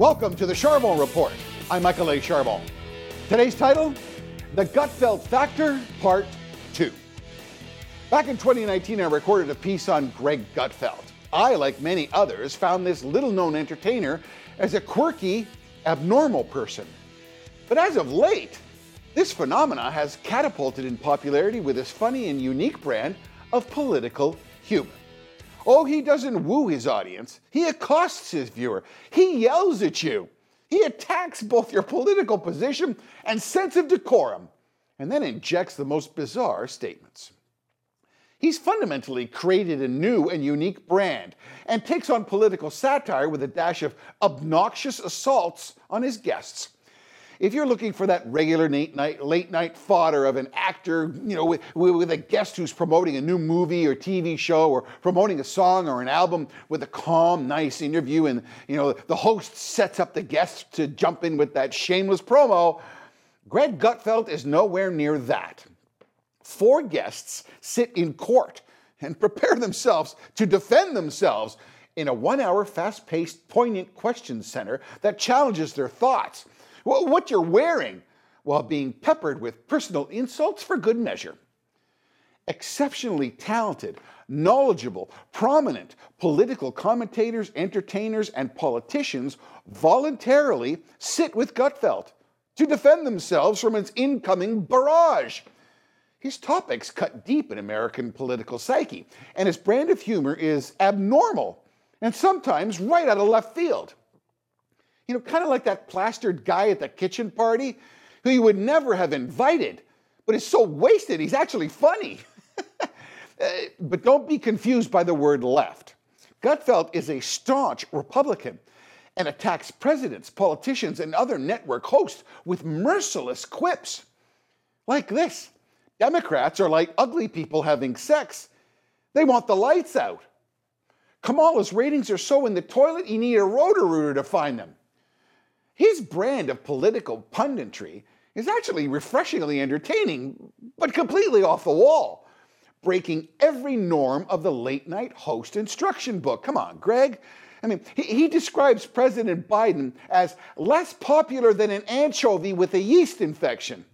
Welcome to the Charbon Report. I'm Michael A. Charbon. Today's title The Gutfeld Factor, Part 2. Back in 2019, I recorded a piece on Greg Gutfeld. I, like many others, found this little known entertainer as a quirky, abnormal person. But as of late, this phenomena has catapulted in popularity with his funny and unique brand of political humor. Oh, he doesn't woo his audience, he accosts his viewer, he yells at you, he attacks both your political position and sense of decorum, and then injects the most bizarre statements. He's fundamentally created a new and unique brand and takes on political satire with a dash of obnoxious assaults on his guests. If you're looking for that regular late night, late night fodder of an actor, you know, with, with a guest who's promoting a new movie or TV show or promoting a song or an album with a calm, nice interview, and you know the host sets up the guest to jump in with that shameless promo, Greg Gutfeld is nowhere near that. Four guests sit in court and prepare themselves to defend themselves in a one hour, fast paced, poignant question center that challenges their thoughts what you're wearing, while being peppered with personal insults for good measure. Exceptionally talented, knowledgeable, prominent political commentators, entertainers, and politicians voluntarily sit with Gutfeld to defend themselves from its incoming barrage. His topics cut deep in American political psyche, and his brand of humor is abnormal and sometimes right out of left field. You know, kind of like that plastered guy at the kitchen party who you would never have invited, but is so wasted he's actually funny. uh, but don't be confused by the word left. Gutfeld is a staunch Republican and attacks presidents, politicians, and other network hosts with merciless quips. Like this Democrats are like ugly people having sex, they want the lights out. Kamala's ratings are so in the toilet, you need a roto-rooter to find them. His brand of political punditry is actually refreshingly entertaining, but completely off the wall, breaking every norm of the late night host instruction book. Come on, Greg. I mean, he, he, describes President Biden as less popular than an anchovy with a yeast infection.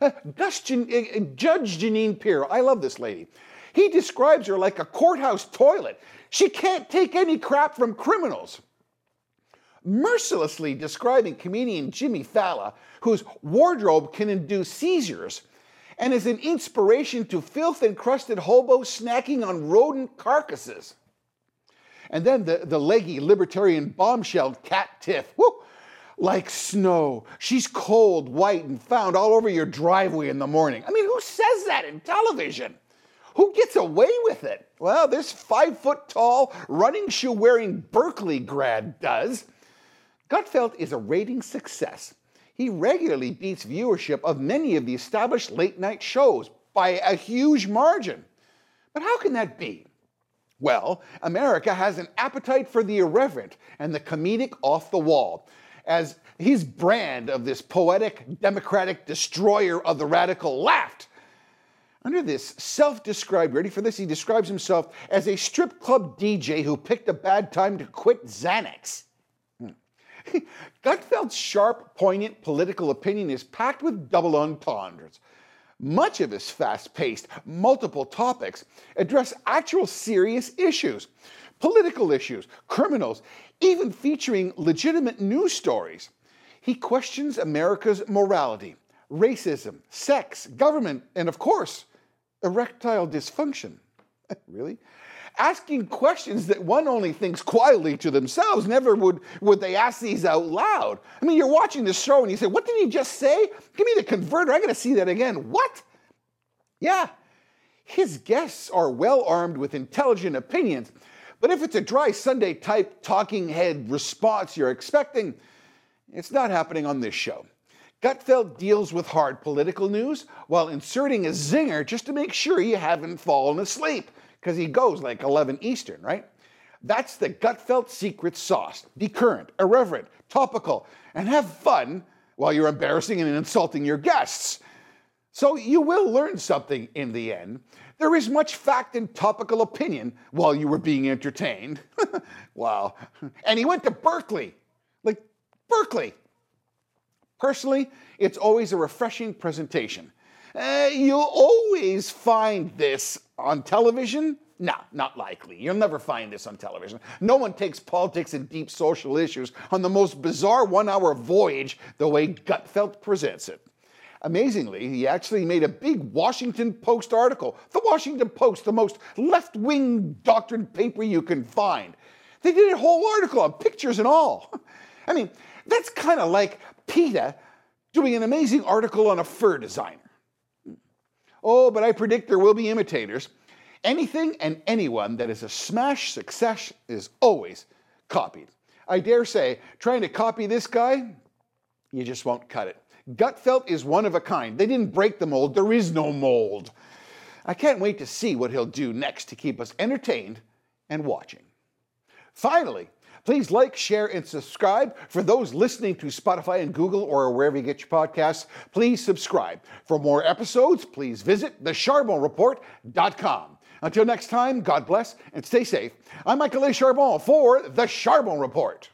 Uh, Jan- uh, Judge Jeanine Pirro, I love this lady. He describes her like a courthouse toilet. She can't take any crap from criminals mercilessly describing comedian Jimmy Fallon, whose wardrobe can induce seizures, and is an inspiration to filth encrusted hobos snacking on rodent carcasses. And then the, the leggy libertarian bombshell Kat Timpf. Woo! Like snow. She's cold, white, and found all over your driveway in the morning. I mean, who says that in television? Who gets away with it? Well, this five foot tall, running shoe wearing Berkeley grad does. Gutfeld is a rating success. He regularly beats viewership of many of the established late night shows by a huge margin. But how can that be? Well, America has an appetite for the irreverent and the comedic off the wall, as his brand of this poetic, democratic destroyer of the radical left. Under this self described, ready for this? He describes himself as a strip club DJ who picked a bad time to quit Xanax. Gutfeld's sharp, poignant political opinion is packed with double entendres. Much of his fast paced, multiple topics address actual serious issues political issues, criminals, even featuring legitimate news stories. He questions America's morality, racism, sex, government, and of course, erectile dysfunction. really? Asking questions that one only thinks quietly to themselves. Never would, would they ask these out loud. I mean, you're watching the show and you say, What did he just say? Give me the converter. I got to see that again. What? Yeah, his guests are well armed with intelligent opinions. But if it's a dry Sunday type talking head response you're expecting, it's not happening on this show. Gutfeld deals with hard political news while inserting a zinger just to make sure you haven't fallen asleep because he goes like 11 Eastern, right? That's the Gutfeld secret sauce. Be current, irreverent, topical, and have fun while you're embarrassing and insulting your guests. So you will learn something in the end. There is much fact and topical opinion while you were being entertained. wow. And he went to Berkeley. like Berkeley. Personally, it's always a refreshing presentation. Uh, you'll always find this on television. No, not likely. You'll never find this on television. No one takes politics and deep social issues on the most bizarre one hour voyage the way Gutfeld presents it. Amazingly, he actually made a big Washington Post article. The Washington Post, the most left wing doctrine paper you can find. They did a whole article on pictures and all. I mean, that's kind of like PETA doing an amazing article on a fur designer. Oh, but I predict there will be imitators. Anything and anyone that is a smash success is always copied. I dare say, trying to copy this guy, you just won't cut it. Gutfeld is one of a kind. They didn't break the mold, there is no mold. I can't wait to see what he'll do next to keep us entertained and watching. Finally, please like, share, and subscribe. For those listening to Spotify and Google or wherever you get your podcasts, please subscribe. For more episodes, please visit thecharbonreport.com. Until next time, God bless and stay safe. I'm Michael A. Charbon for The Charbon Report.